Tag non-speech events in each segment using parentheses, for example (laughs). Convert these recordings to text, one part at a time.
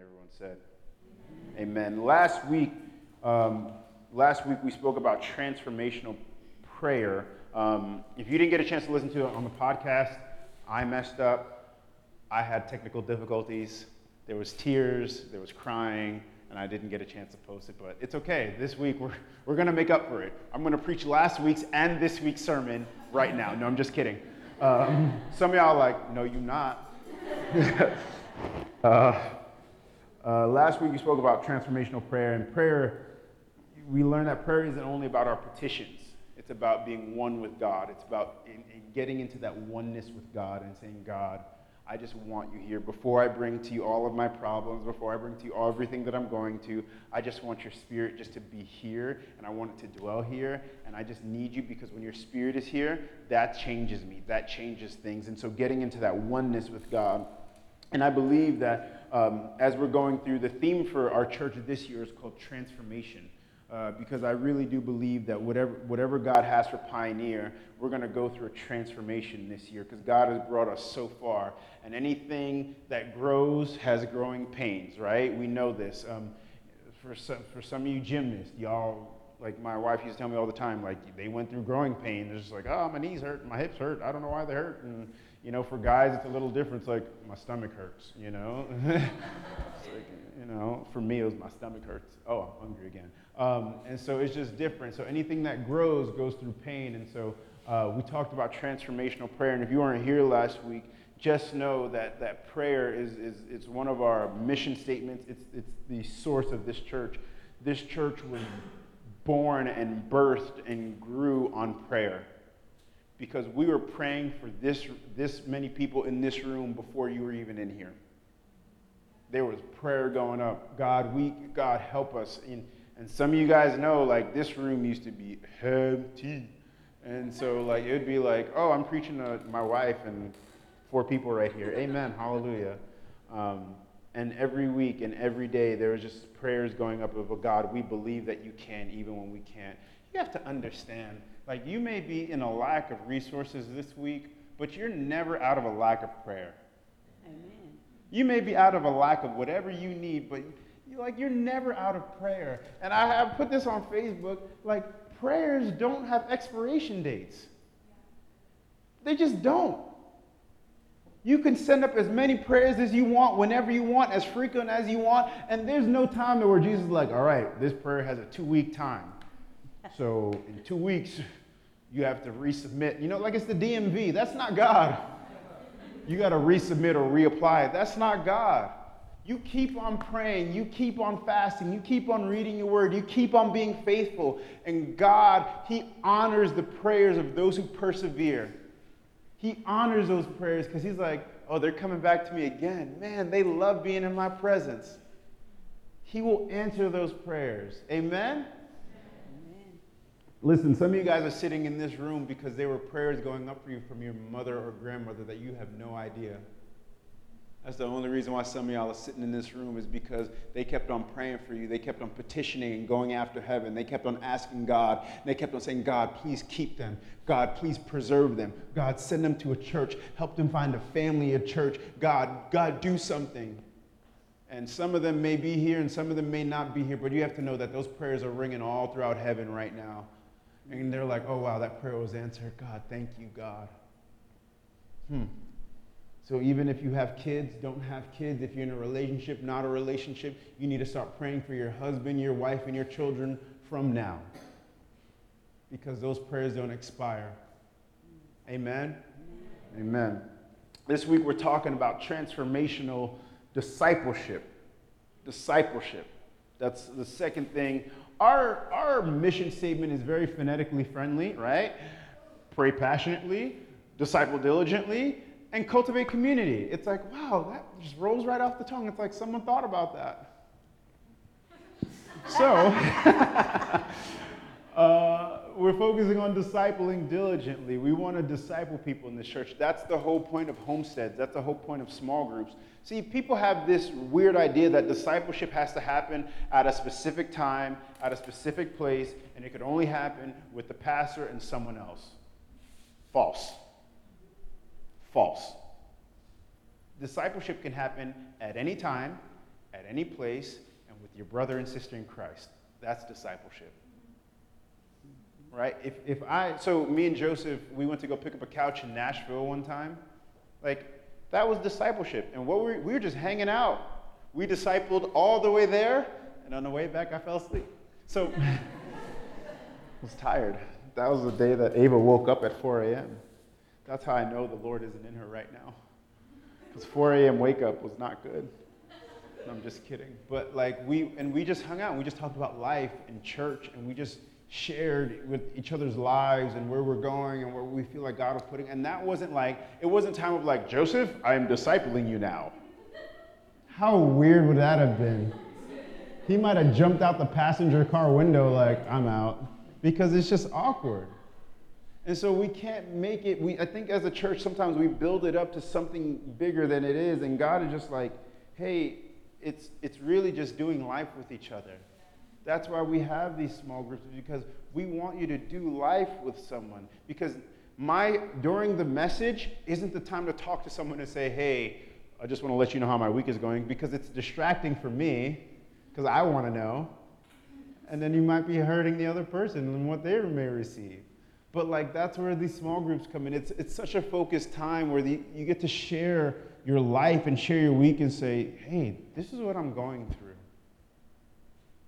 everyone said, Amen. Last week, um, last week we spoke about transformational prayer. Um, if you didn't get a chance to listen to it on the podcast, I messed up. I had technical difficulties. There was tears. There was crying and I didn't get a chance to post it, but it's okay. This week we're, we're going to make up for it. I'm going to preach last week's and this week's sermon right now. No, I'm just kidding. Um, some of y'all like, no, you not. (laughs) uh, uh, last week we spoke about transformational prayer, and prayer, we learned that prayer isn't only about our petitions. It's about being one with God. It's about in, in getting into that oneness with God and saying, God, I just want you here. Before I bring to you all of my problems, before I bring to you everything that I'm going to, I just want your spirit just to be here and I want it to dwell here. And I just need you because when your spirit is here, that changes me. That changes things. And so getting into that oneness with God. And I believe that um, as we're going through, the theme for our church this year is called transformation. Uh, because I really do believe that whatever, whatever God has for Pioneer, we're going to go through a transformation this year because God has brought us so far. And anything that grows has growing pains, right? We know this. Um, for, some, for some of you gymnasts, y'all, like my wife used to tell me all the time, like they went through growing pain. It's just like, oh, my knees hurt, my hips hurt. I don't know why they hurt. And, you know, for guys, it's a little different. It's like, my stomach hurts, you know? (laughs) like, you know, for me, it was my stomach hurts. Oh, I'm hungry again. Um, and so it's just different. So anything that grows goes through pain. And so uh, we talked about transformational prayer. And if you weren't here last week, just know that, that prayer is, is it's one of our mission statements. It's, it's the source of this church. This church was born and birthed and grew on prayer because we were praying for this, this many people in this room before you were even in here. There was prayer going up. God, we, God, help us. In, and some of you guys know, like, this room used to be empty. And so, like, it would be like, oh, I'm preaching to my wife and four people right here. Amen. Hallelujah. Um, and every week and every day, there was just prayers going up of, oh, God, we believe that you can even when we can't. You have to understand, like, you may be in a lack of resources this week, but you're never out of a lack of prayer. Amen. You may be out of a lack of whatever you need, but like you're never out of prayer. And I have put this on Facebook, like prayers don't have expiration dates. They just don't. You can send up as many prayers as you want, whenever you want, as frequent as you want, and there's no time where Jesus is like, all right, this prayer has a two week time. So in two weeks, you have to resubmit. You know, like it's the DMV. That's not God. You got to resubmit or reapply. That's not God. You keep on praying, you keep on fasting, you keep on reading your word, you keep on being faithful. And God, He honors the prayers of those who persevere. He honors those prayers because He's like, oh, they're coming back to me again. Man, they love being in my presence. He will answer those prayers. Amen? Listen, some of you guys are sitting in this room because there were prayers going up for you from your mother or grandmother that you have no idea. That's the only reason why some of y'all are sitting in this room is because they kept on praying for you. They kept on petitioning and going after heaven. They kept on asking God. they kept on saying, God, please keep them. God, please preserve them. God, send them to a church. Help them find a family, a church. God, God, do something. And some of them may be here and some of them may not be here, but you have to know that those prayers are ringing all throughout heaven right now. And they're like, oh, wow, that prayer was answered. God, thank you, God. Hmm. So even if you have kids, don't have kids, if you're in a relationship, not a relationship, you need to start praying for your husband, your wife, and your children from now. Because those prayers don't expire. Amen? Amen. This week we're talking about transformational discipleship. Discipleship. That's the second thing. Our, our mission statement is very phonetically friendly, right? Pray passionately, disciple diligently, and cultivate community. It's like, wow, that just rolls right off the tongue. It's like someone thought about that. so, (laughs) focusing on discipling diligently. We want to disciple people in the church. That's the whole point of homesteads. That's the whole point of small groups. See, people have this weird idea that discipleship has to happen at a specific time, at a specific place, and it could only happen with the pastor and someone else. False. False. Discipleship can happen at any time, at any place and with your brother and sister in Christ. That's discipleship. Right? If, if I, so me and Joseph, we went to go pick up a couch in Nashville one time. Like, that was discipleship. And what we, we were just hanging out. We discipled all the way there, and on the way back, I fell asleep. So, (laughs) I was tired. That was the day that Ava woke up at 4 a.m. That's how I know the Lord isn't in her right now. Because 4 a.m. wake up was not good. I'm just kidding. But like we, and we just hung out and we just talked about life and church and we just shared with each other's lives and where we're going and where we feel like God was putting. And that wasn't like, it wasn't time of like, Joseph, I am discipling you now. How weird would that have been? He might have jumped out the passenger car window like, I'm out. Because it's just awkward. And so we can't make it, we, I think as a church, sometimes we build it up to something bigger than it is. And God is just like, hey, it's, it's really just doing life with each other. That's why we have these small groups, because we want you to do life with someone. Because my, during the message, isn't the time to talk to someone and say, hey, I just want to let you know how my week is going, because it's distracting for me, because I want to know. And then you might be hurting the other person and what they may receive. But like that's where these small groups come in. It's, it's such a focused time where the, you get to share your life and share your week and say, hey, this is what I'm going through.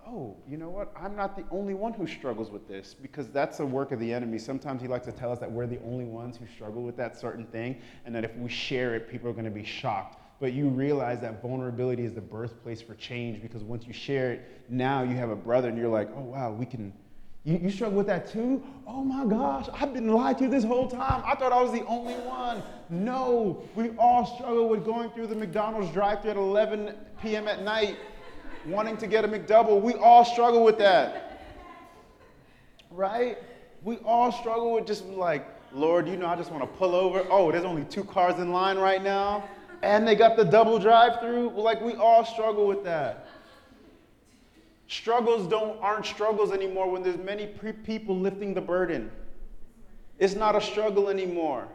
Oh, you know what? I'm not the only one who struggles with this because that's the work of the enemy. Sometimes he likes to tell us that we're the only ones who struggle with that certain thing and that if we share it, people are going to be shocked. But you realize that vulnerability is the birthplace for change because once you share it, now you have a brother and you're like, oh, wow, we can you, you struggle with that too? Oh my gosh, I've been lied to this whole time. I thought I was the only one. No, we all struggle with going through the McDonald's drive thru at 11 p.m. at night, wanting to get a McDouble. We all struggle with that. Right? We all struggle with just like, Lord, you know, I just want to pull over. Oh, there's only two cars in line right now, and they got the double drive through. Like, we all struggle with that. Struggles don't aren't struggles anymore when there's many pre- people lifting the burden. It's not a struggle anymore.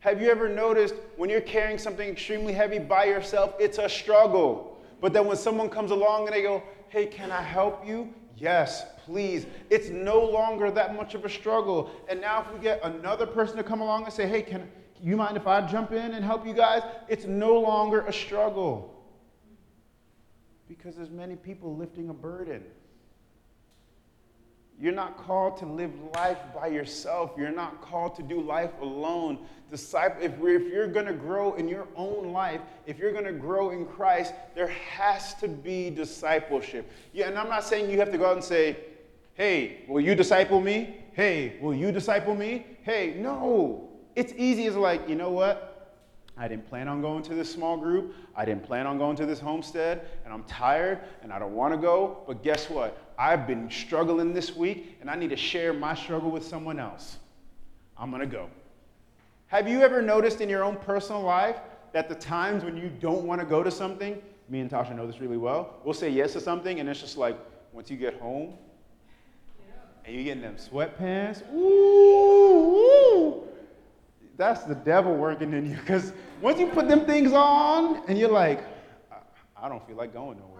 Have you ever noticed when you're carrying something extremely heavy by yourself, it's a struggle. But then when someone comes along and they go, "Hey, can I help you?" Yes, please. It's no longer that much of a struggle. And now if we get another person to come along and say, "Hey, can you mind if I jump in and help you guys?" It's no longer a struggle. Because there's many people lifting a burden. You're not called to live life by yourself. You're not called to do life alone. Disciple, if, if you're going to grow in your own life, if you're going to grow in Christ, there has to be discipleship. Yeah, and I'm not saying you have to go out and say, hey, will you disciple me? Hey, will you disciple me? Hey, no. It's easy as like, you know what? I didn't plan on going to this small group. I didn't plan on going to this homestead, and I'm tired and I don't want to go. But guess what? I've been struggling this week, and I need to share my struggle with someone else. I'm going to go. Have you ever noticed in your own personal life that the times when you don't want to go to something, me and Tasha know this really well, we'll say yes to something, and it's just like once you get home and you get in them sweatpants, ooh, ooh that's the devil working in you. Because once you put them things on and you're like, I, I don't feel like going nowhere.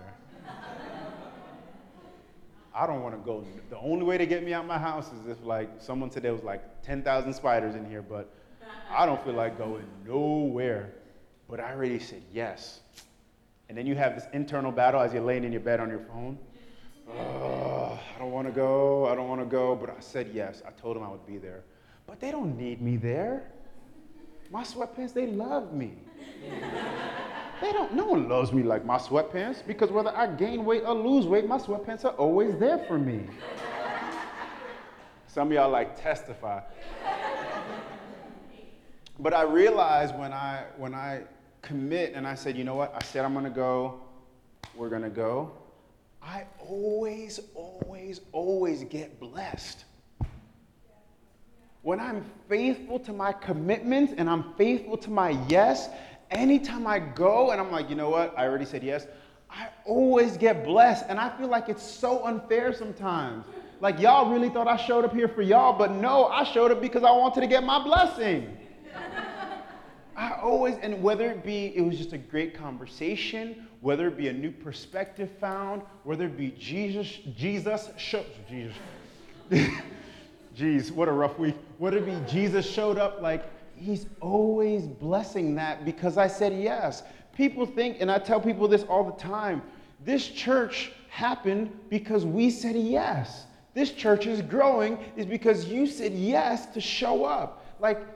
I don't want to go. The only way to get me out my house is if like someone today was like 10,000 spiders in here, but I don't feel like going nowhere. But I already said yes. And then you have this internal battle as you're laying in your bed on your phone. Oh, I don't want to go. I don't want to go. But I said yes. I told them I would be there. But they don't need me there. My sweatpants, they love me. They don't, no one loves me like my sweatpants because whether I gain weight or lose weight, my sweatpants are always there for me. Some of y'all like testify. But I realized when I when I commit and I said, you know what? I said I'm gonna go, we're gonna go. I always, always, always get blessed when I'm faithful to my commitments and I'm faithful to my yes, anytime I go and I'm like, you know what, I already said yes, I always get blessed. And I feel like it's so unfair sometimes. Like, y'all really thought I showed up here for y'all, but no, I showed up because I wanted to get my blessing. I always, and whether it be, it was just a great conversation, whether it be a new perspective found, whether it be Jesus, Jesus, show, Jesus, (laughs) Jeez, what a rough week. Whether it be Jesus showed up, like, he's always blessing that because I said yes. People think, and I tell people this all the time, this church happened because we said yes. This church is growing is because you said yes to show up. Like,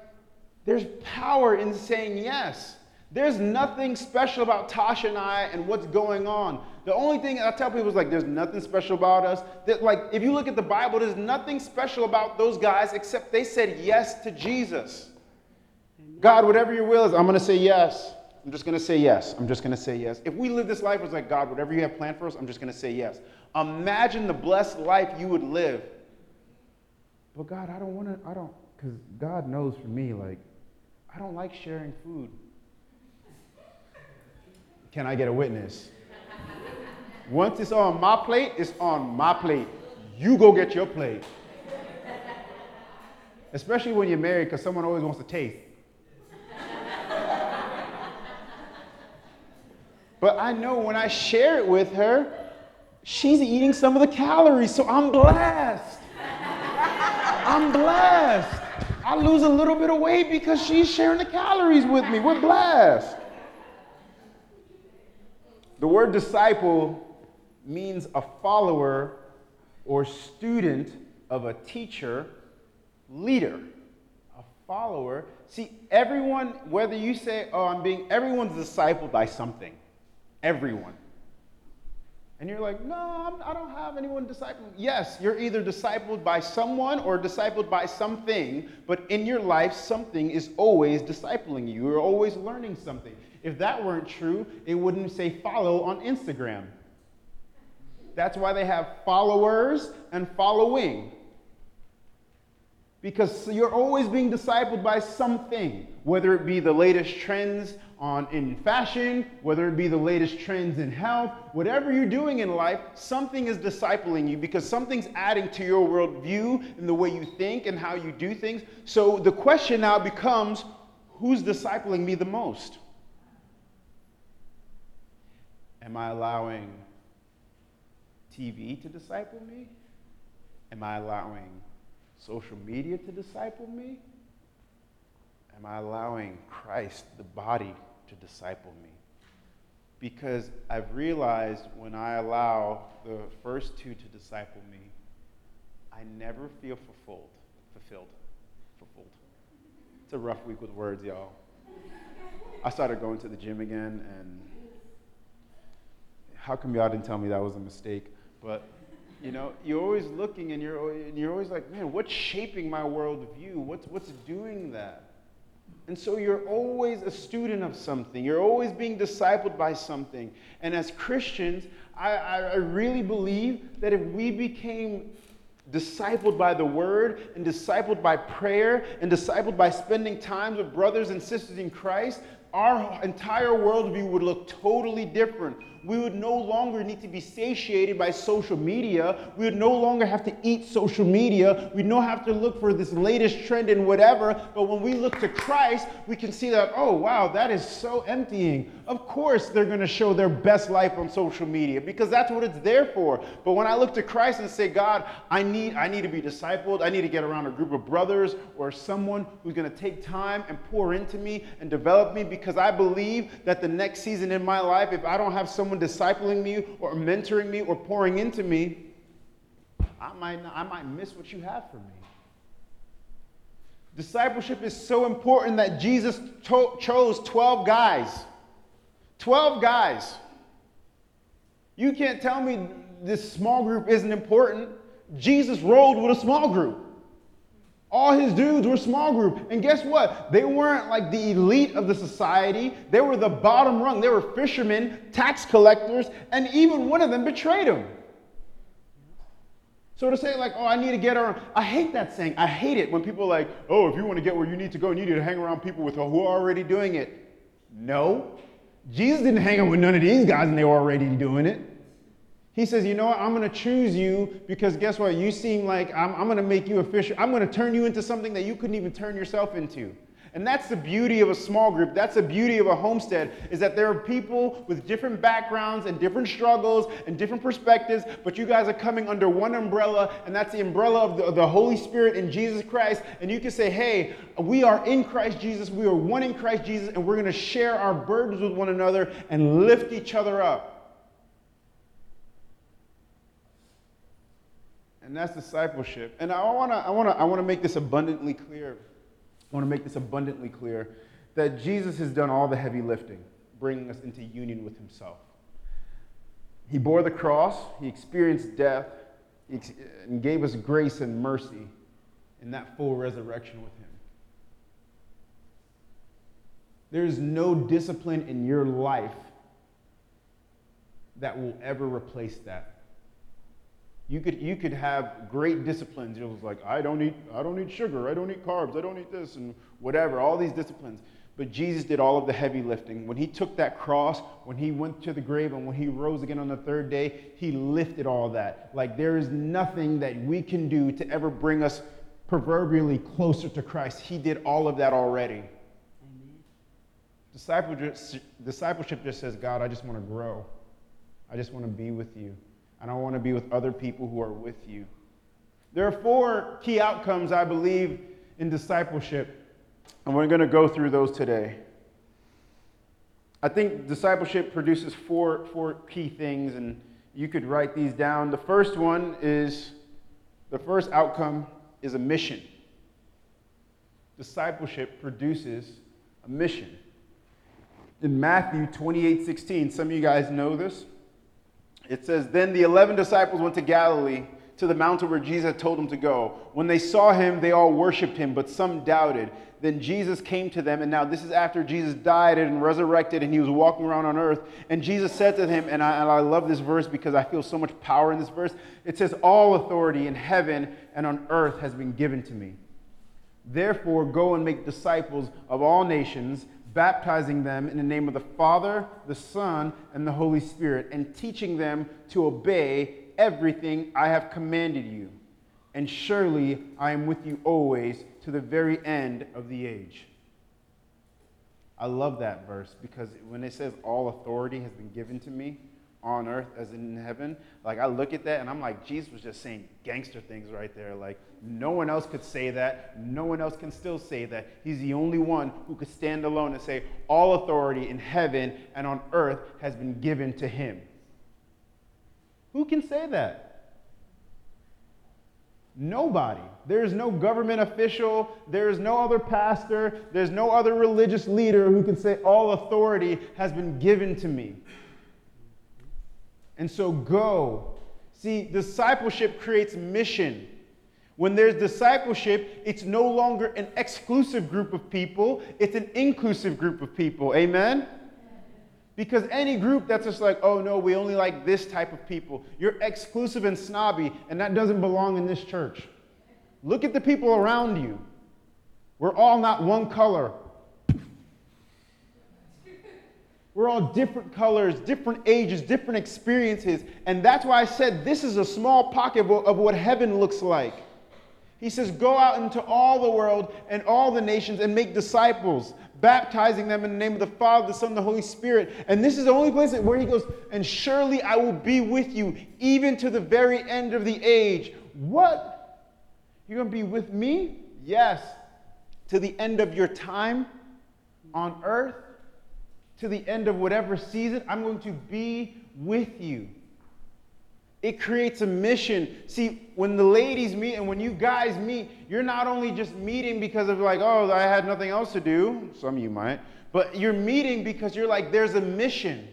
there's power in saying yes. There's nothing special about Tasha and I and what's going on. The only thing I tell people is like, there's nothing special about us. That, like, if you look at the Bible, there's nothing special about those guys except they said yes to Jesus. God, whatever your will is, I'm going to say yes. I'm just going to say yes. I'm just going to say yes. If we live this life, it's like, God, whatever you have planned for us, I'm just going to say yes. Imagine the blessed life you would live. But God, I don't want to, I don't, because God knows for me, like, I don't like sharing food. Can I get a witness? Once it's on my plate, it's on my plate. You go get your plate. Especially when you're married, because someone always wants to taste. But I know when I share it with her, she's eating some of the calories, so I'm blessed. I'm blessed. I lose a little bit of weight because she's sharing the calories with me. We're blessed. The word disciple means a follower or student of a teacher, leader. A follower. See, everyone, whether you say, oh, I'm being, everyone's discipled by something. Everyone. And you're like, no, I'm, I do not have anyone discipled. Yes, you're either discipled by someone or discipled by something, but in your life, something is always discipling you. You're always learning something. If that weren't true, it wouldn't say follow on Instagram. That's why they have followers and following. Because you're always being discipled by something, whether it be the latest trends on in fashion, whether it be the latest trends in health, whatever you're doing in life, something is discipling you because something's adding to your worldview and the way you think and how you do things. So the question now becomes who's discipling me the most? Am I allowing TV to disciple me? Am I allowing social media to disciple me? Am I allowing Christ, the body, to disciple me? Because I've realized when I allow the first two to disciple me, I never feel fulfilled. Fulfilled. Fulfilled. It's a rough week with words, y'all. I started going to the gym again, and how come y'all didn't tell me that was a mistake? But you know, you're always looking and you're, and you're always like, man, what's shaping my worldview? What's, what's doing that? And so you're always a student of something. You're always being discipled by something. And as Christians, I, I really believe that if we became discipled by the word and discipled by prayer and discipled by spending time with brothers and sisters in Christ, our entire worldview would look totally different we would no longer need to be satiated by social media. We would no longer have to eat social media. We'd no have to look for this latest trend and whatever. But when we look to Christ, we can see that, oh, wow, that is so emptying. Of course, they're going to show their best life on social media because that's what it's there for. But when I look to Christ and say, God, I need, I need to be discipled, I need to get around a group of brothers or someone who's going to take time and pour into me and develop me because I believe that the next season in my life, if I don't have someone someone discipling me or mentoring me or pouring into me, I might, not, I might miss what you have for me. Discipleship is so important that Jesus to- chose 12 guys. 12 guys. You can't tell me this small group isn't important. Jesus rolled with a small group. All his dudes were small group. And guess what? They weren't like the elite of the society. They were the bottom rung. They were fishermen, tax collectors, and even one of them betrayed him. So to say like, oh, I need to get around, I hate that saying. I hate it when people are like, oh, if you want to get where you need to go, you need to hang around people with who are already doing it. No. Jesus didn't hang out with none of these guys and they were already doing it. He says, You know what? I'm going to choose you because guess what? You seem like I'm, I'm going to make you a fisher. I'm going to turn you into something that you couldn't even turn yourself into. And that's the beauty of a small group. That's the beauty of a homestead is that there are people with different backgrounds and different struggles and different perspectives, but you guys are coming under one umbrella, and that's the umbrella of the, the Holy Spirit in Jesus Christ. And you can say, hey, we are in Christ Jesus, we are one in Christ Jesus, and we're going to share our burdens with one another and lift each other up. And that's discipleship. And I want to I want to I want to make this abundantly clear. I want to make this abundantly clear that Jesus has done all the heavy lifting, bringing us into union with himself. He bore the cross, he experienced death, and gave us grace and mercy in that full resurrection with him. There's no discipline in your life that will ever replace that. You could, you could have great disciplines. It was like, I don't eat, I don't eat sugar, I don't eat carbs, I don't eat this, and whatever, all these disciplines. But Jesus did all of the heavy lifting. When he took that cross, when he went to the grave, and when he rose again on the third day, he lifted all that. Like there is nothing that we can do to ever bring us proverbially closer to Christ. He did all of that already. Discipleship, discipleship just says, God, I just want to grow. I just want to be with you and I want to be with other people who are with you. There are four key outcomes, I believe, in discipleship, and we're going to go through those today. I think discipleship produces four, four key things, and you could write these down. The first one is the first outcome is a mission. Discipleship produces a mission. In Matthew 28 16, some of you guys know this. It says, Then the eleven disciples went to Galilee, to the mountain where Jesus had told them to go. When they saw him, they all worshiped him, but some doubted. Then Jesus came to them, and now this is after Jesus died and resurrected, and he was walking around on earth. And Jesus said to him, and I, and I love this verse because I feel so much power in this verse. It says, All authority in heaven and on earth has been given to me. Therefore, go and make disciples of all nations baptizing them in the name of the Father, the Son, and the Holy Spirit, and teaching them to obey everything I have commanded you. And surely I am with you always to the very end of the age. I love that verse because when it says all authority has been given to me, on earth as in heaven. Like I look at that and I'm like, Jesus was just saying gangster things right there. Like no one else could say that. No one else can still say that. He's the only one who could stand alone and say, all authority in heaven and on earth has been given to him. Who can say that? Nobody. There's no government official. There's no other pastor. There's no other religious leader who can say, All authority has been given to me. And so go. See, discipleship creates mission. When there's discipleship, it's no longer an exclusive group of people, it's an inclusive group of people. Amen? Because any group that's just like, oh no, we only like this type of people, you're exclusive and snobby, and that doesn't belong in this church. Look at the people around you. We're all not one color. We're all different colors, different ages, different experiences. And that's why I said this is a small pocket of what heaven looks like. He says, Go out into all the world and all the nations and make disciples, baptizing them in the name of the Father, the Son, and the Holy Spirit. And this is the only place where he goes, And surely I will be with you even to the very end of the age. What? You're going to be with me? Yes. To the end of your time on earth? To the end of whatever season, I'm going to be with you. It creates a mission. See, when the ladies meet and when you guys meet, you're not only just meeting because of like, oh, I had nothing else to do. Some of you might. But you're meeting because you're like, there's a mission.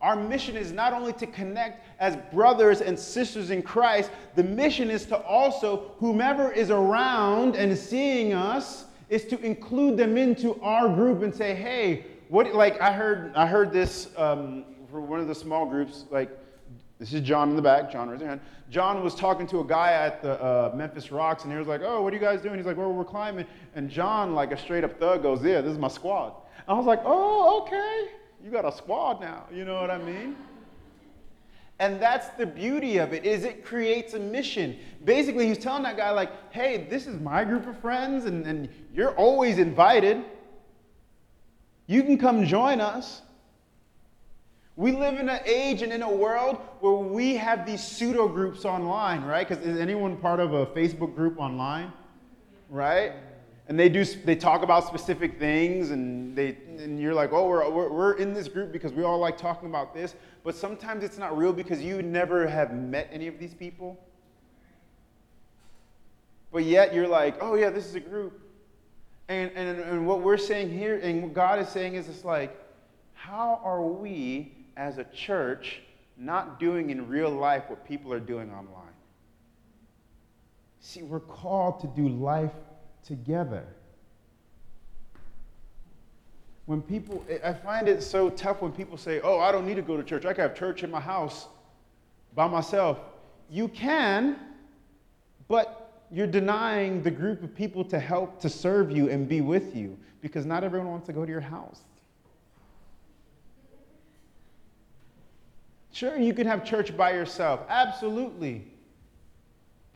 Our mission is not only to connect as brothers and sisters in Christ, the mission is to also, whomever is around and seeing us, is to include them into our group and say, hey, what like I heard I heard this um, for one of the small groups. Like this is John in the back. John raise your hand. John was talking to a guy at the uh, Memphis Rox, and he was like, "Oh, what are you guys doing?" He's like, "Well, we're climbing." And John, like a straight up thug, goes, "Yeah, this is my squad." I was like, "Oh, okay. You got a squad now." You know what I mean? And that's the beauty of it is it creates a mission. Basically, he's telling that guy like, "Hey, this is my group of friends, and, and you're always invited." You can come join us. We live in an age and in a world where we have these pseudo groups online, right? Because is anyone part of a Facebook group online? Right? And they do they talk about specific things and they and you're like, oh, we're, we're, we're in this group because we all like talking about this. But sometimes it's not real because you never have met any of these people. But yet you're like, oh yeah, this is a group. And, and, and what we're saying here, and what God is saying is it's like, how are we as a church not doing in real life what people are doing online? See, we're called to do life together. When people, I find it so tough when people say, oh, I don't need to go to church. I can have church in my house by myself. You can, but you're denying the group of people to help to serve you and be with you because not everyone wants to go to your house. Sure, you can have church by yourself. Absolutely.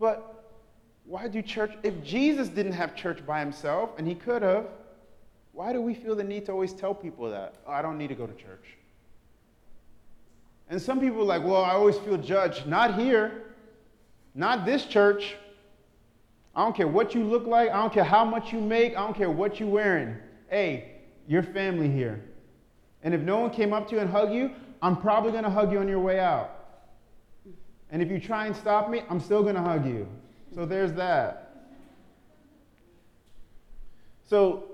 But why do church? If Jesus didn't have church by himself, and he could have, why do we feel the need to always tell people that? Oh, I don't need to go to church. And some people are like, well, I always feel judged. Not here. Not this church. I don't care what you look like. I don't care how much you make. I don't care what you're wearing. Hey, your family here. And if no one came up to you and hugged you, I'm probably going to hug you on your way out. And if you try and stop me, I'm still going to hug you. So there's that. So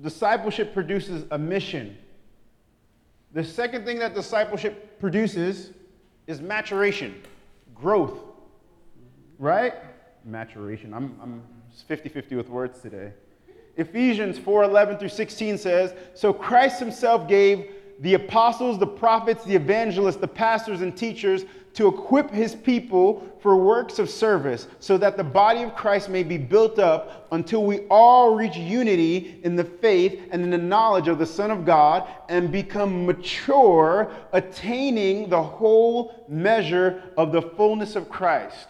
discipleship produces a mission. The second thing that discipleship produces is maturation, growth. Right? Maturation. I'm, I'm 50 50 with words today. Ephesians 4 11 through 16 says, So Christ himself gave the apostles, the prophets, the evangelists, the pastors, and teachers to equip his people for works of service, so that the body of Christ may be built up until we all reach unity in the faith and in the knowledge of the Son of God and become mature, attaining the whole measure of the fullness of Christ.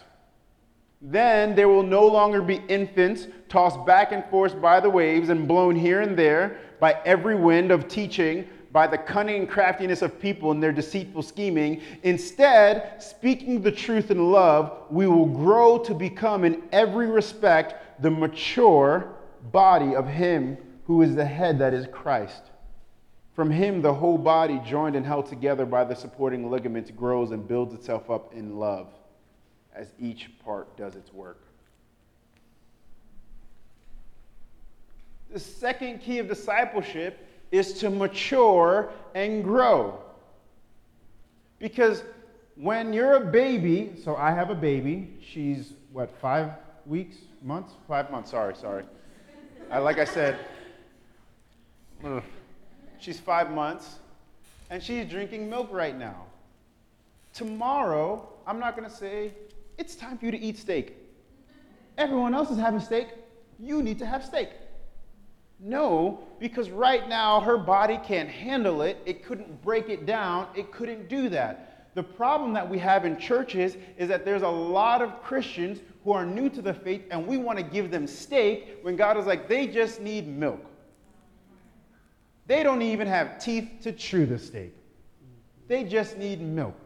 Then there will no longer be infants tossed back and forth by the waves and blown here and there by every wind of teaching, by the cunning and craftiness of people and their deceitful scheming. Instead, speaking the truth in love, we will grow to become, in every respect, the mature body of Him who is the head, that is Christ. From Him, the whole body, joined and held together by the supporting ligaments, grows and builds itself up in love as each part does its work. The second key of discipleship is to mature and grow. Because when you're a baby, so I have a baby, she's what, five weeks, months? Five months, sorry, sorry. I, like I said, she's five months, and she's drinking milk right now. Tomorrow, I'm not going to say, it's time for you to eat steak. Everyone else is having steak. You need to have steak. No, because right now her body can't handle it. It couldn't break it down. It couldn't do that. The problem that we have in churches is that there's a lot of Christians who are new to the faith and we want to give them steak when God is like, they just need milk. They don't even have teeth to chew the steak. They just need milk.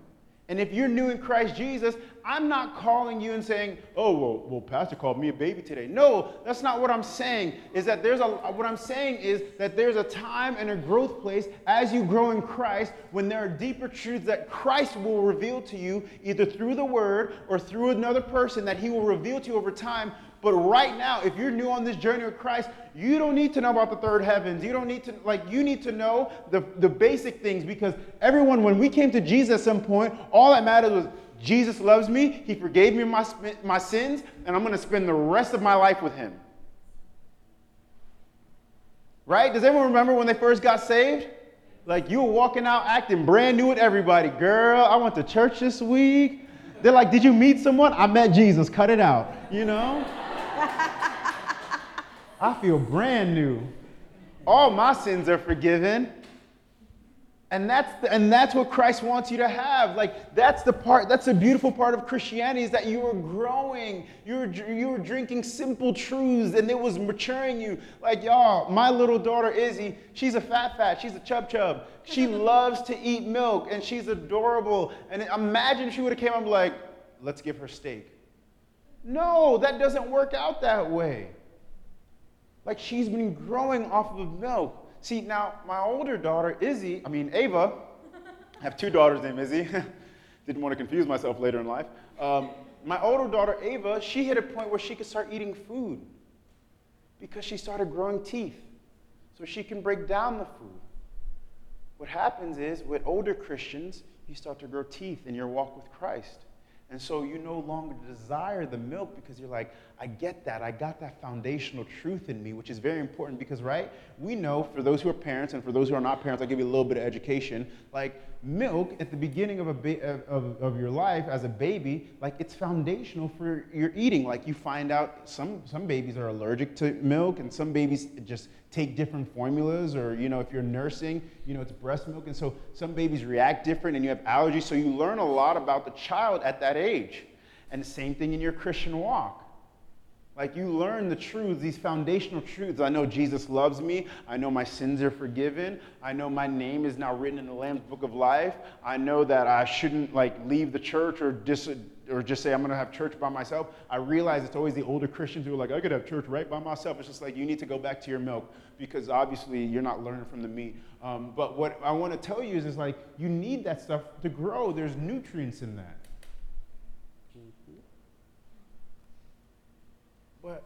And if you're new in Christ Jesus, I'm not calling you and saying, oh, well, well, Pastor called me a baby today. No, that's not what I'm saying. Is that there's a, what I'm saying is that there's a time and a growth place as you grow in Christ when there are deeper truths that Christ will reveal to you, either through the word or through another person that he will reveal to you over time. But right now, if you're new on this journey with Christ, you don't need to know about the third heavens. You don't need to, like, you need to know the, the basic things because everyone, when we came to Jesus at some point, all that mattered was Jesus loves me, He forgave me my, my sins, and I'm going to spend the rest of my life with Him. Right? Does everyone remember when they first got saved? Like you were walking out acting brand new with everybody. Girl, I went to church this week. They're like, Did you meet someone? I met Jesus. Cut it out. You know? I feel brand new. All my sins are forgiven. And that's, the, and that's what Christ wants you to have. Like, that's the part, that's the beautiful part of Christianity is that you were growing. You were, you were drinking simple truths and it was maturing you. Like, y'all, my little daughter Izzy, she's a fat fat. She's a chub chub. She (laughs) loves to eat milk and she's adorable. And imagine if she would have came up like, let's give her steak. No, that doesn't work out that way. Like, she's been growing off of milk. See, now my older daughter, Izzy, I mean, Ava, I have two daughters named Izzy. (laughs) Didn't want to confuse myself later in life. Um, my older daughter, Ava, she hit a point where she could start eating food because she started growing teeth so she can break down the food. What happens is, with older Christians, you start to grow teeth in your walk with Christ. And so you no longer desire the milk because you're like, I get that. I got that foundational truth in me, which is very important because, right? We know for those who are parents and for those who are not parents, I'll give you a little bit of education. Like, milk at the beginning of, a ba- of, of your life as a baby, like, it's foundational for your eating. Like, you find out some, some babies are allergic to milk and some babies just take different formulas or you know if you're nursing you know it's breast milk and so some babies react different and you have allergies so you learn a lot about the child at that age. And the same thing in your christian walk. Like you learn the truths these foundational truths. I know jesus loves me. I know my sins are forgiven. I know my name is now written in the lamb's book of life. I know that i shouldn't like leave the church or dis or just say I'm going to have church by myself. I realize it's always the older Christians who are like, I could have church right by myself. It's just like you need to go back to your milk because obviously you're not learning from the meat. Um, but what I want to tell you is, is like you need that stuff to grow. There's nutrients in that. But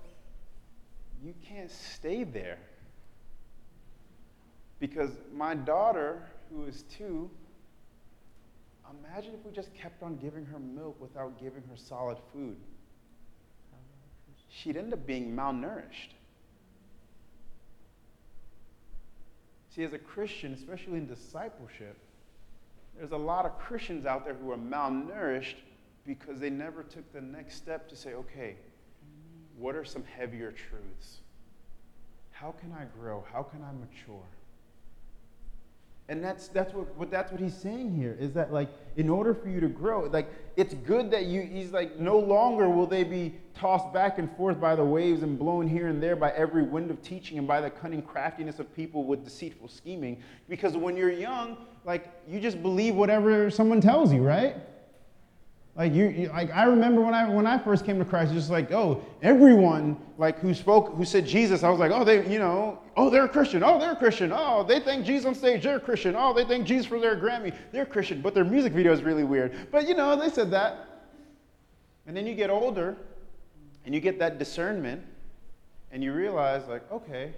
you can't stay there because my daughter, who is two, Imagine if we just kept on giving her milk without giving her solid food. She'd end up being malnourished. See, as a Christian, especially in discipleship, there's a lot of Christians out there who are malnourished because they never took the next step to say, okay, what are some heavier truths? How can I grow? How can I mature? And that's, that's, what, what, that's what he's saying here is that, like, in order for you to grow, like, it's good that you, he's like, no longer will they be tossed back and forth by the waves and blown here and there by every wind of teaching and by the cunning craftiness of people with deceitful scheming. Because when you're young, like, you just believe whatever someone tells you, right? Like you, you, like I remember when I when I first came to Christ, just like oh everyone like who spoke who said Jesus, I was like oh they you know oh they're a Christian oh they're a Christian oh they thank Jesus on stage they're a Christian oh they thank Jesus for their Grammy they're Christian but their music video is really weird. But you know they said that, and then you get older, and you get that discernment, and you realize like okay,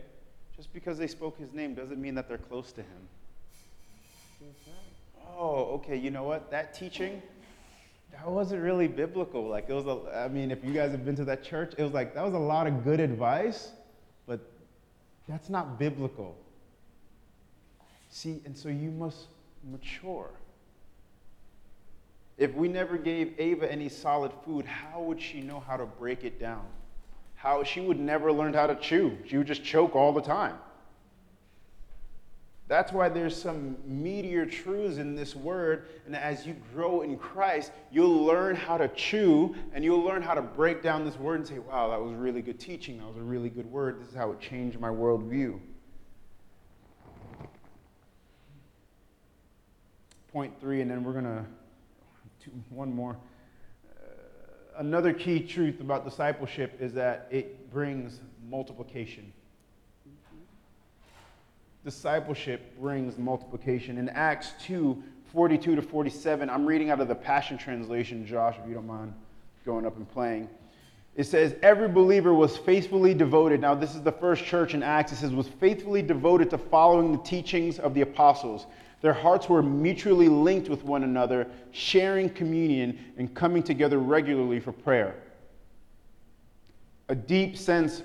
just because they spoke His name doesn't mean that they're close to Him. Oh okay you know what? That teaching that wasn't really biblical. Like it was a, I mean, if you guys have been to that church, it was like that was a lot of good advice, but that's not biblical. See, and so you must mature. If we never gave Ava any solid food, how would she know how to break it down? How she would never learn how to chew. She would just choke all the time. That's why there's some meatier truths in this word. And as you grow in Christ, you'll learn how to chew and you'll learn how to break down this word and say, wow, that was really good teaching. That was a really good word. This is how it changed my worldview. Point three, and then we're going to, do one more. Uh, another key truth about discipleship is that it brings multiplication discipleship brings multiplication. In Acts 2 42 to 47, I'm reading out of the Passion Translation, Josh, if you don't mind going up and playing. It says, Every believer was faithfully devoted. Now, this is the first church in Acts. It says, was faithfully devoted to following the teachings of the apostles. Their hearts were mutually linked with one another, sharing communion and coming together regularly for prayer. A deep sense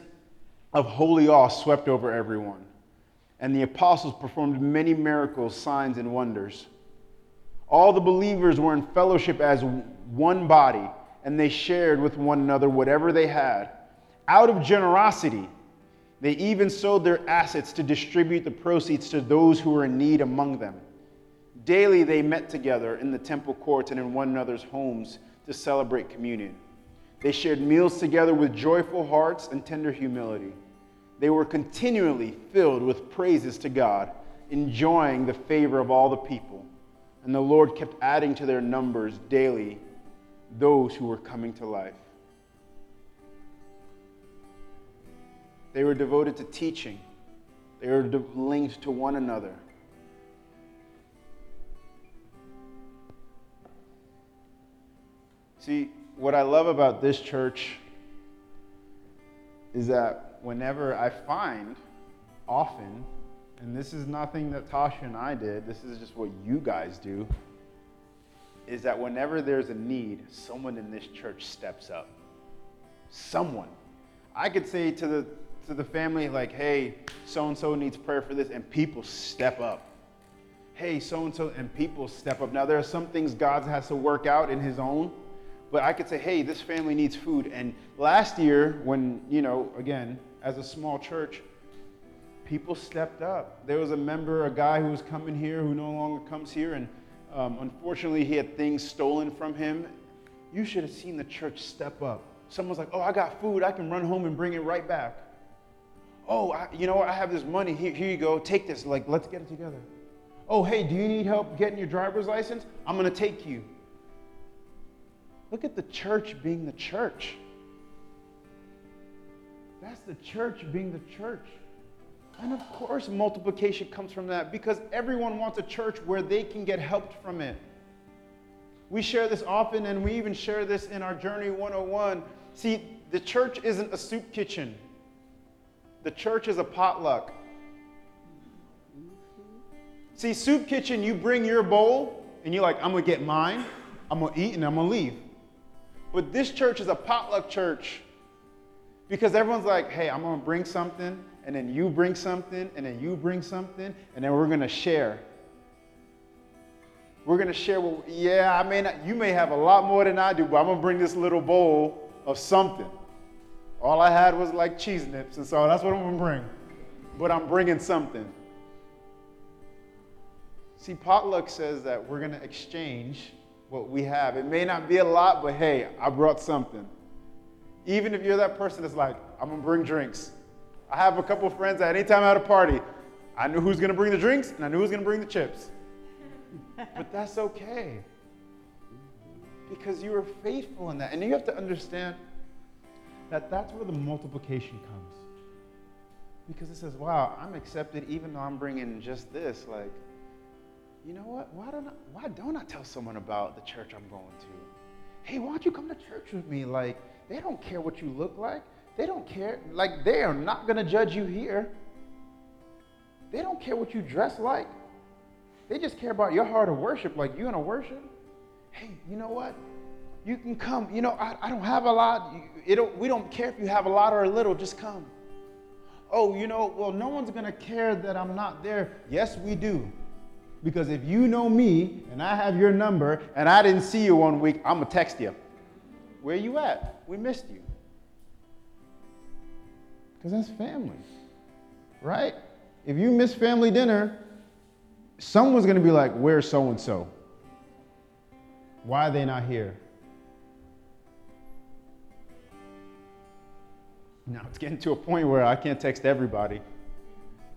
of holy awe swept over everyone and the apostles performed many miracles, signs, and wonders. All the believers were in fellowship as one body, and they shared with one another whatever they had. Out of generosity, they even sold their assets to distribute the proceeds to those who were in need among them. Daily they met together in the temple courts and in one another's homes to celebrate communion. They shared meals together with joyful hearts and tender humility. They were continually filled with praises to God, enjoying the favor of all the people. And the Lord kept adding to their numbers daily those who were coming to life. They were devoted to teaching, they were linked to one another. See, what I love about this church is that whenever I find, often, and this is nothing that Tasha and I did, this is just what you guys do, is that whenever there's a need, someone in this church steps up. Someone. I could say to the to the family like, "Hey, so and so needs prayer for this," and people step up. Hey, so and so, and people step up. Now there are some things God has to work out in His own, but I could say, "Hey, this family needs food." And last year, when you know, again, as a small church, people stepped up. There was a member, a guy who was coming here who no longer comes here, and um, unfortunately, he had things stolen from him. You should have seen the church step up. Someone's like, Oh, I got food. I can run home and bring it right back. Oh, I, you know what? I have this money. Here, here you go. Take this. Like, let's get it together. Oh, hey, do you need help getting your driver's license? I'm going to take you. Look at the church being the church. That's the church being the church. And of course, multiplication comes from that because everyone wants a church where they can get helped from it. We share this often, and we even share this in our Journey 101. See, the church isn't a soup kitchen, the church is a potluck. See, soup kitchen, you bring your bowl and you're like, I'm gonna get mine, I'm gonna eat, and I'm gonna leave. But this church is a potluck church because everyone's like, hey, I'm to bring something, and then you bring something, and then you bring something, and then we're to share. We're to share, well, yeah, I may not, you may have a lot more than I do, but I'm to bring this little bowl of something. All I had was like cheese nips, and so that's what I'm to bring. But I'm bringing something. See, potluck says that we're to exchange what we have. It may not be a lot, but hey, I brought something. Even if you're that person that's like, I'm gonna bring drinks. I have a couple of friends that anytime at a party, I knew who's gonna bring the drinks and I knew who's gonna bring the chips. (laughs) but that's okay. Because you were faithful in that. And you have to understand that that's where the multiplication comes. Because it says, wow, I'm accepted even though I'm bringing just this. Like, you know what? Why don't I, why don't I tell someone about the church I'm going to? Hey, why don't you come to church with me? Like, they don't care what you look like. They don't care. Like, they are not going to judge you here. They don't care what you dress like. They just care about your heart of worship. Like, you're going to worship? Hey, you know what? You can come. You know, I, I don't have a lot. It don't, we don't care if you have a lot or a little. Just come. Oh, you know, well, no one's going to care that I'm not there. Yes, we do. Because if you know me and I have your number and I didn't see you one week, I'm going to text you. Where you at? We missed you. Because that's family, right? If you miss family dinner, someone's going to be like, Where's so and so? Why are they not here? Now it's getting to a point where I can't text everybody,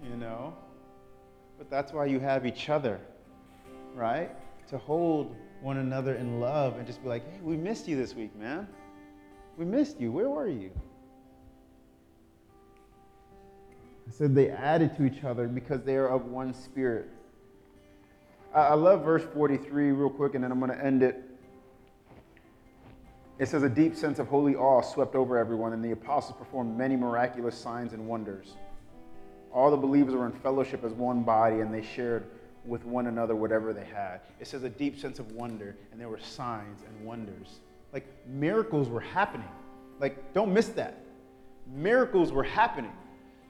you know? But that's why you have each other, right? To hold one another in love and just be like, hey, we missed you this week, man. We missed you. Where were you? I said they added to each other because they are of one spirit. I love verse 43 real quick, and then I'm going to end it. It says, A deep sense of holy awe swept over everyone, and the apostles performed many miraculous signs and wonders. All the believers were in fellowship as one body, and they shared with one another whatever they had. It says a deep sense of wonder, and there were signs and wonders. Like miracles were happening. Like, don't miss that. Miracles were happening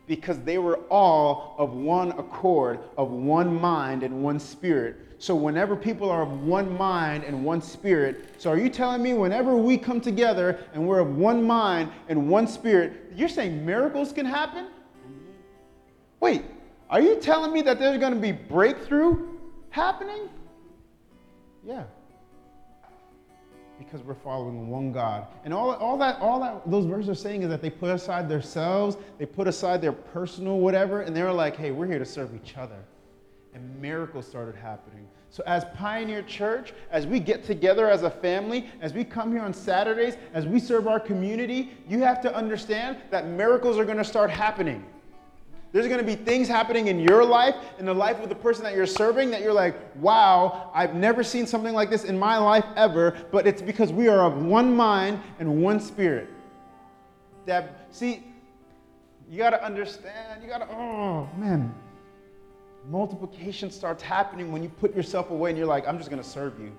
because they were all of one accord, of one mind and one spirit. So, whenever people are of one mind and one spirit, so are you telling me whenever we come together and we're of one mind and one spirit, you're saying miracles can happen? Wait, are you telling me that there's going to be breakthrough happening? Yeah. Because we're following one God. And all, all that all that those verses are saying is that they put aside themselves, they put aside their personal whatever, and they were like, hey, we're here to serve each other. And miracles started happening. So, as Pioneer Church, as we get together as a family, as we come here on Saturdays, as we serve our community, you have to understand that miracles are going to start happening. There's going to be things happening in your life, in the life of the person that you're serving, that you're like, wow, I've never seen something like this in my life ever, but it's because we are of one mind and one spirit. Deb, see, you got to understand, you got to, oh, man. Multiplication starts happening when you put yourself away and you're like, I'm just going to serve you.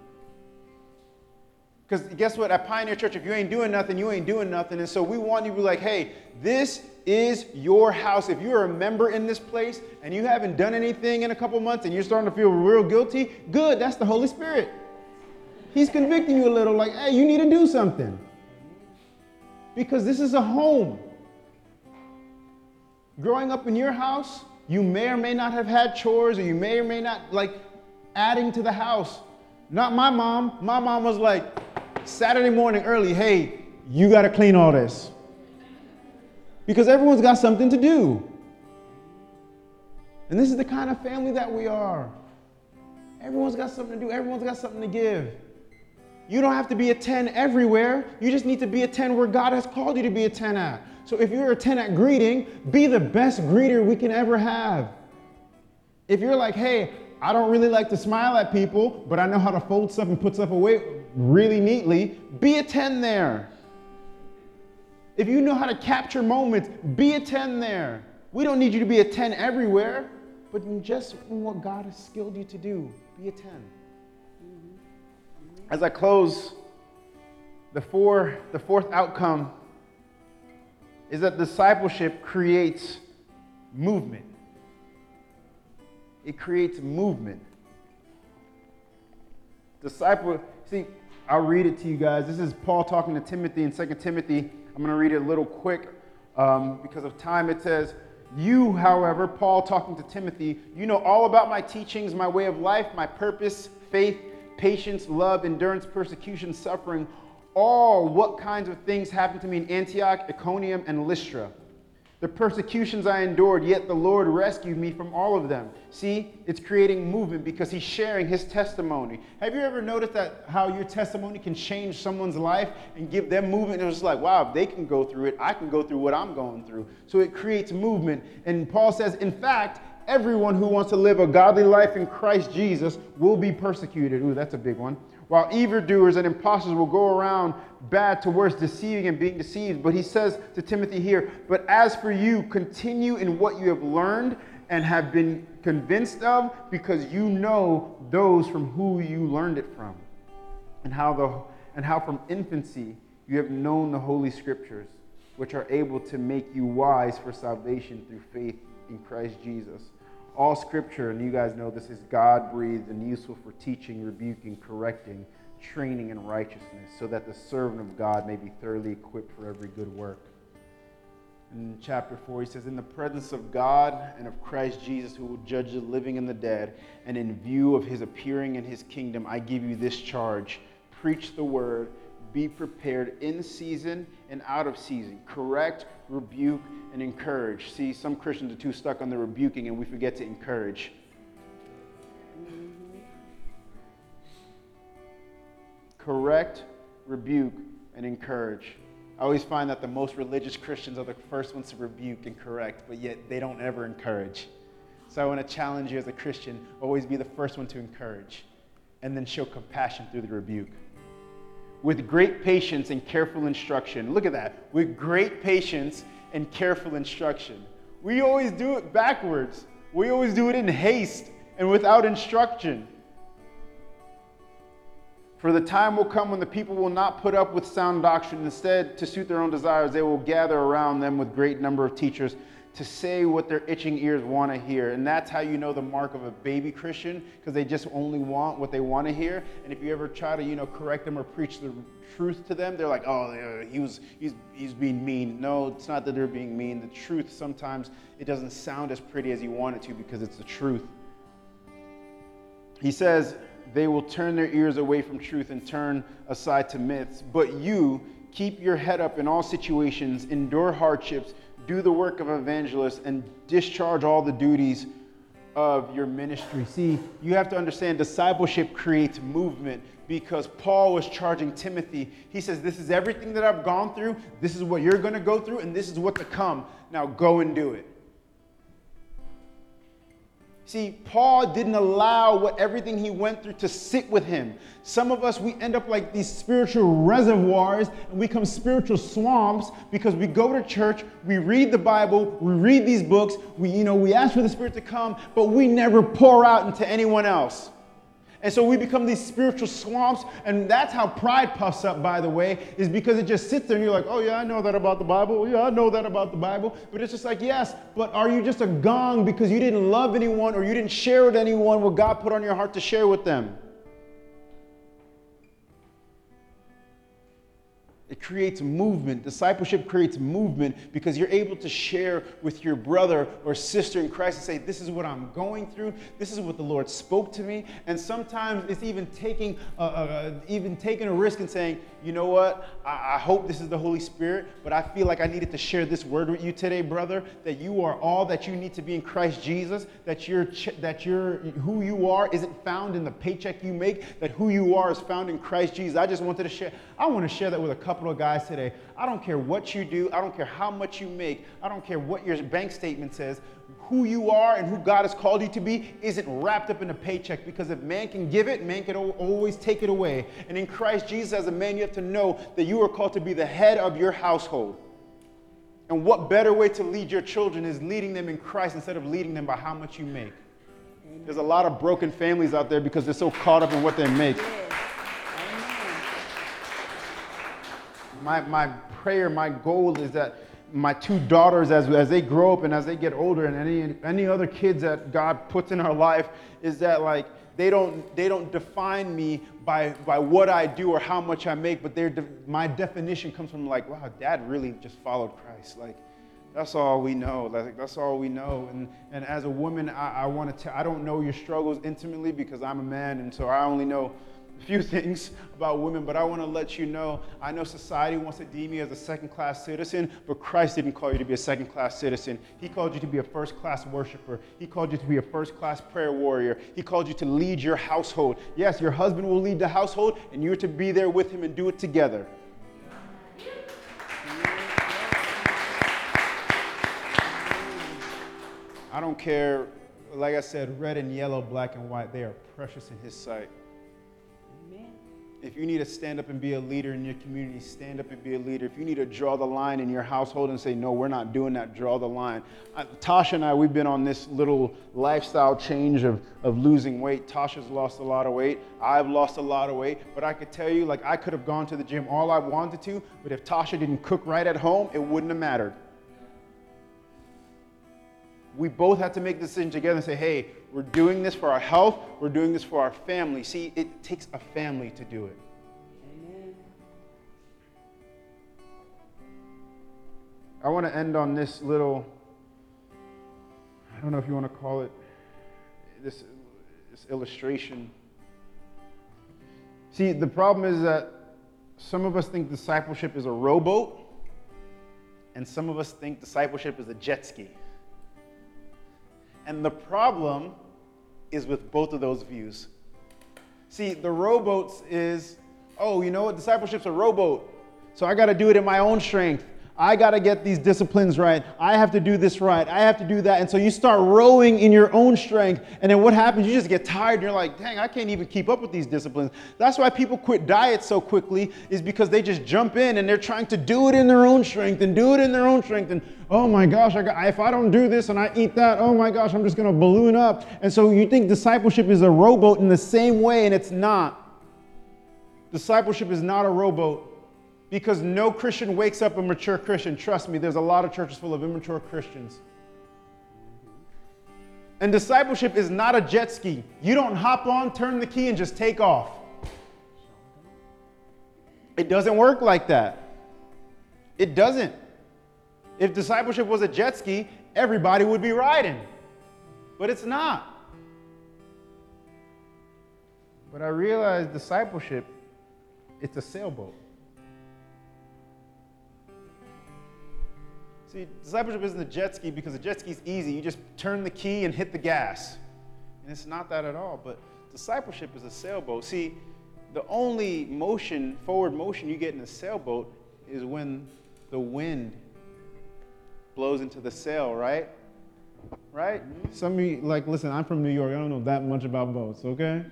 Because guess what? At Pioneer Church, if you ain't doing nothing, you ain't doing nothing. And so we want you to be like, hey, this is your house. If you're a member in this place and you haven't done anything in a couple months and you're starting to feel real guilty, good, that's the Holy Spirit. He's convicting you a little, like, hey, you need to do something. Because this is a home. Growing up in your house, you may or may not have had chores, or you may or may not like adding to the house. Not my mom. My mom was like, Saturday morning early, hey, you got to clean all this. Because everyone's got something to do. And this is the kind of family that we are. Everyone's got something to do, everyone's got something to give. You don't have to be a 10 everywhere. You just need to be a 10 where God has called you to be a 10 at. So if you're a 10 at greeting, be the best greeter we can ever have. If you're like, hey, I don't really like to smile at people, but I know how to fold stuff and put stuff away really neatly, be a 10 there. If you know how to capture moments, be a 10 there. We don't need you to be a 10 everywhere, but just in what God has skilled you to do, be a 10. As I close, the, four, the fourth outcome is that discipleship creates movement. It creates movement. Disciple, see, I'll read it to you guys. This is Paul talking to Timothy in 2 Timothy. I'm going to read it a little quick um, because of time. It says, You, however, Paul talking to Timothy, you know all about my teachings, my way of life, my purpose, faith, patience, love, endurance, persecution, suffering, all what kinds of things happened to me in Antioch, Iconium, and Lystra. The persecutions I endured, yet the Lord rescued me from all of them. See, it's creating movement because he's sharing his testimony. Have you ever noticed that how your testimony can change someone's life and give them movement? It's like, wow, if they can go through it, I can go through what I'm going through. So it creates movement. And Paul says, in fact, everyone who wants to live a godly life in Christ Jesus will be persecuted. Ooh, that's a big one while evildoers and impostors will go around bad to worse, deceiving and being deceived. But he says to Timothy here, But as for you, continue in what you have learned and have been convinced of, because you know those from who you learned it from, and how, the, and how from infancy you have known the Holy Scriptures, which are able to make you wise for salvation through faith in Christ Jesus. All scripture, and you guys know this is God breathed and useful for teaching, rebuking, correcting, training in righteousness, so that the servant of God may be thoroughly equipped for every good work. In chapter 4, he says, In the presence of God and of Christ Jesus, who will judge the living and the dead, and in view of his appearing in his kingdom, I give you this charge preach the word, be prepared in season and out of season, correct, rebuke, and encourage. See, some Christians are too stuck on the rebuking and we forget to encourage. Correct, rebuke, and encourage. I always find that the most religious Christians are the first ones to rebuke and correct, but yet they don't ever encourage. So I want to challenge you as a Christian always be the first one to encourage and then show compassion through the rebuke. With great patience and careful instruction. Look at that. With great patience and careful instruction. We always do it backwards. We always do it in haste and without instruction. For the time will come when the people will not put up with sound doctrine. Instead, to suit their own desires, they will gather around them with great number of teachers to say what their itching ears want to hear. And that's how you know the mark of a baby Christian, because they just only want what they want to hear. And if you ever try to, you know, correct them or preach the truth to them, they're like, oh, he was, he's, he's being mean. No, it's not that they're being mean. The truth, sometimes it doesn't sound as pretty as you want it to because it's the truth. He says, they will turn their ears away from truth and turn aside to myths. But you, keep your head up in all situations, endure hardships, do the work of evangelists, and discharge all the duties of your ministry. See, you have to understand discipleship creates movement because Paul was charging Timothy. He says, This is everything that I've gone through, this is what you're going to go through, and this is what to come. Now go and do it. See, Paul didn't allow what everything he went through to sit with him. Some of us, we end up like these spiritual reservoirs and we become spiritual swamps because we go to church, we read the Bible, we read these books, we, you know, we ask for the Spirit to come, but we never pour out into anyone else. And so we become these spiritual swamps. And that's how pride puffs up, by the way, is because it just sits there and you're like, oh, yeah, I know that about the Bible. Yeah, I know that about the Bible. But it's just like, yes, but are you just a gong because you didn't love anyone or you didn't share with anyone what God put on your heart to share with them? It creates movement. Discipleship creates movement because you're able to share with your brother or sister in Christ and say, This is what I'm going through. This is what the Lord spoke to me. And sometimes it's even taking, uh, uh, even taking a risk and saying, You know what? I-, I hope this is the Holy Spirit, but I feel like I needed to share this word with you today, brother, that you are all that you need to be in Christ Jesus, that, you're that you're, who you are isn't found in the paycheck you make, that who you are is found in Christ Jesus. I just wanted to share, I want to share that with a couple of guys today. I don't care what you do, I don't care how much you make, I don't care what your bank statement says. Who you are and who God has called you to be isn't wrapped up in a paycheck because if man can give it, man can always take it away. And in Christ Jesus, as a man, you have to know that you are called to be the head of your household. And what better way to lead your children is leading them in Christ instead of leading them by how much you make. There's a lot of broken families out there because they're so caught up in what they make. My, my prayer, my goal is that my two daughters, as, as they grow up and as they get older, and any, any other kids that God puts in our life, is that like they don't, they don't define me by, by what I do or how much I make, but de- my definition comes from like, wow, dad really just followed Christ. Like, that's all we know. Like, that's all we know. And, and as a woman, I, I want to, I don't know your struggles intimately because I'm a man, and so I only know few things about women, but I want to let you know I know society wants to deem you as a second class citizen, but Christ didn't call you to be a second class citizen. He called you to be a first class worshiper. He called you to be a first class prayer warrior. He called you to lead your household. Yes, your husband will lead the household, and you're to be there with him and do it together. I don't care, like I said, red and yellow, black and white, they are precious in his sight. If you need to stand up and be a leader in your community, stand up and be a leader. If you need to draw the line in your household and say, no, we're not doing that, draw the line. Uh, Tasha and I, we've been on this little lifestyle change of, of losing weight. Tasha's lost a lot of weight. I've lost a lot of weight. But I could tell you, like, I could have gone to the gym all I wanted to, but if Tasha didn't cook right at home, it wouldn't have mattered. We both had to make the decision together and say, hey, we're doing this for our health. We're doing this for our family. See, it takes a family to do it. Amen. I want to end on this little, I don't know if you want to call it this, this illustration. See, the problem is that some of us think discipleship is a rowboat, and some of us think discipleship is a jet ski. And the problem is with both of those views. See, the rowboats is, oh, you know what? Discipleship's a rowboat. So I got to do it in my own strength. I got to get these disciplines right. I have to do this right. I have to do that. And so you start rowing in your own strength. And then what happens? You just get tired. And you're like, dang, I can't even keep up with these disciplines. That's why people quit diets so quickly, is because they just jump in and they're trying to do it in their own strength and do it in their own strength. And oh my gosh, I got, if I don't do this and I eat that, oh my gosh, I'm just going to balloon up. And so you think discipleship is a rowboat in the same way, and it's not. Discipleship is not a rowboat because no Christian wakes up a mature Christian. Trust me, there's a lot of churches full of immature Christians. And discipleship is not a jet ski. You don't hop on, turn the key, and just take off. It doesn't work like that. It doesn't. If discipleship was a jet ski, everybody would be riding. But it's not. But I realized discipleship, it's a sailboat. See, discipleship isn't a jet ski because a jet ski is easy. You just turn the key and hit the gas. And it's not that at all. But discipleship is a sailboat. See, the only motion, forward motion you get in a sailboat is when the wind blows into the sail, right? Right? Mm-hmm. Some of you, like, listen, I'm from New York. I don't know that much about boats, okay?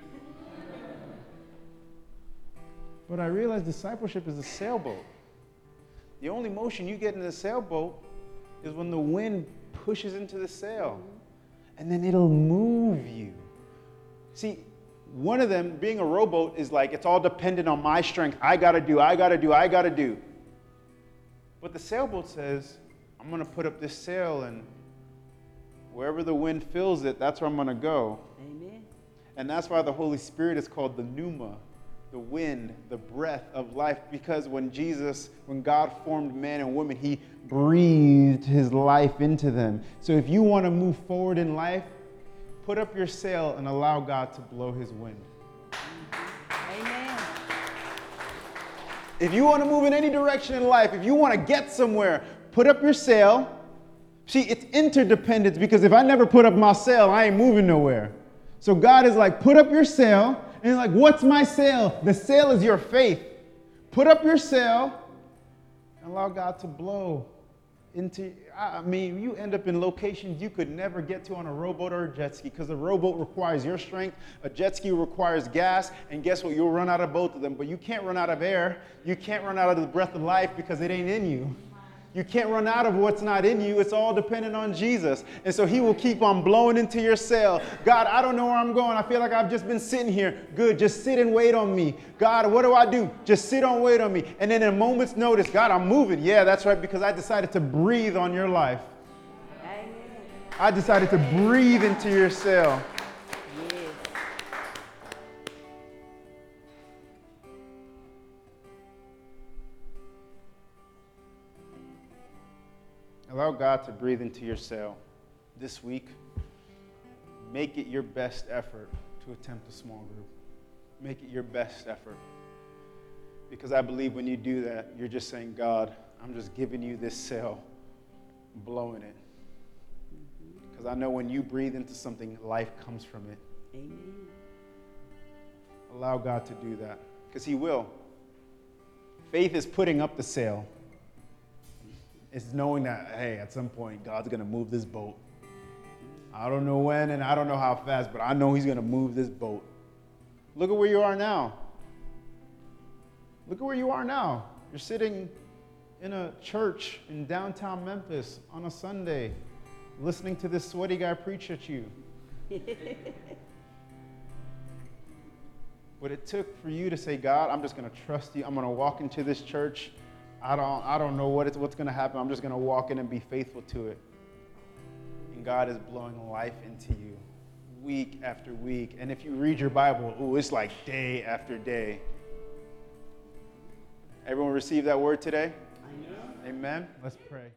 but I realized discipleship is a sailboat. The only motion you get in a sailboat is when the wind pushes into the sail, and then it'll move you. See, one of them, being a rowboat, is like it's all dependent on my strength. I gotta do, I gotta do, I gotta do. But the sailboat says, I'm gonna put up this sail, and wherever the wind fills it, that's where I'm gonna go. Amen. And that's why the Holy Spirit is called the pneuma, the wind, the breath of life, because when Jesus, when God formed man and woman, he breathed his life into them. So if you want to move forward in life, put up your sail and allow God to blow his wind. Amen. If you want to move in any direction in life, if you want to get somewhere, put up your sail. See, it's interdependence because if I never put up my sail, I ain't moving nowhere. So God is like, put up your sail. And he's like, what's my sail? The sail is your faith. Put up your sail and allow God to blow into i mean you end up in locations you could never get to on a rowboat or a jet ski because a rowboat requires your strength a jet ski requires gas and guess what? You'll run out of both of them. But you can't run out of air. You can't run out of the breath of life because it ain't in you you can't run out of what's not in you. It's all dependent on Jesus. And so he will keep on blowing into your cell. God, I don't know where I'm going. I feel like I've just been sitting here. Good, just sit and wait on me. God, what do I do? Just sit and wait on me. And then in a moment's notice, God, I'm moving. Yeah, that's right, because I decided to breathe on your life. I decided to breathe into your sail. Allow God to breathe into your sail this week. Make it your best effort to attempt a small group. Make it your best effort. Because I believe when you do that, you're just saying, God, I'm just giving you this sail, blowing it. Because I know when you breathe into something, life comes from it. Amen. Allow God to do that. Because He will. Faith is putting up the sail. It's knowing that, hey, at some point, God's going to move this boat. I don't know when and I don't know how fast, but I know He's going to move this boat. Look at where you are now. Look at where you are now. You're sitting in a church in downtown Memphis on a Sunday, listening to this sweaty guy preach at you. (laughs) what it took for you to say, God, I'm just going to trust you. I'm going to walk into this church. I don't, I don't know what it's, what's going to happen. I'm just going to walk in and be faithful to it. And God is blowing life into you week after week. And if you read your Bible, ooh, it's like day after day. Everyone receive that word today? Amen. Amen. Let's pray.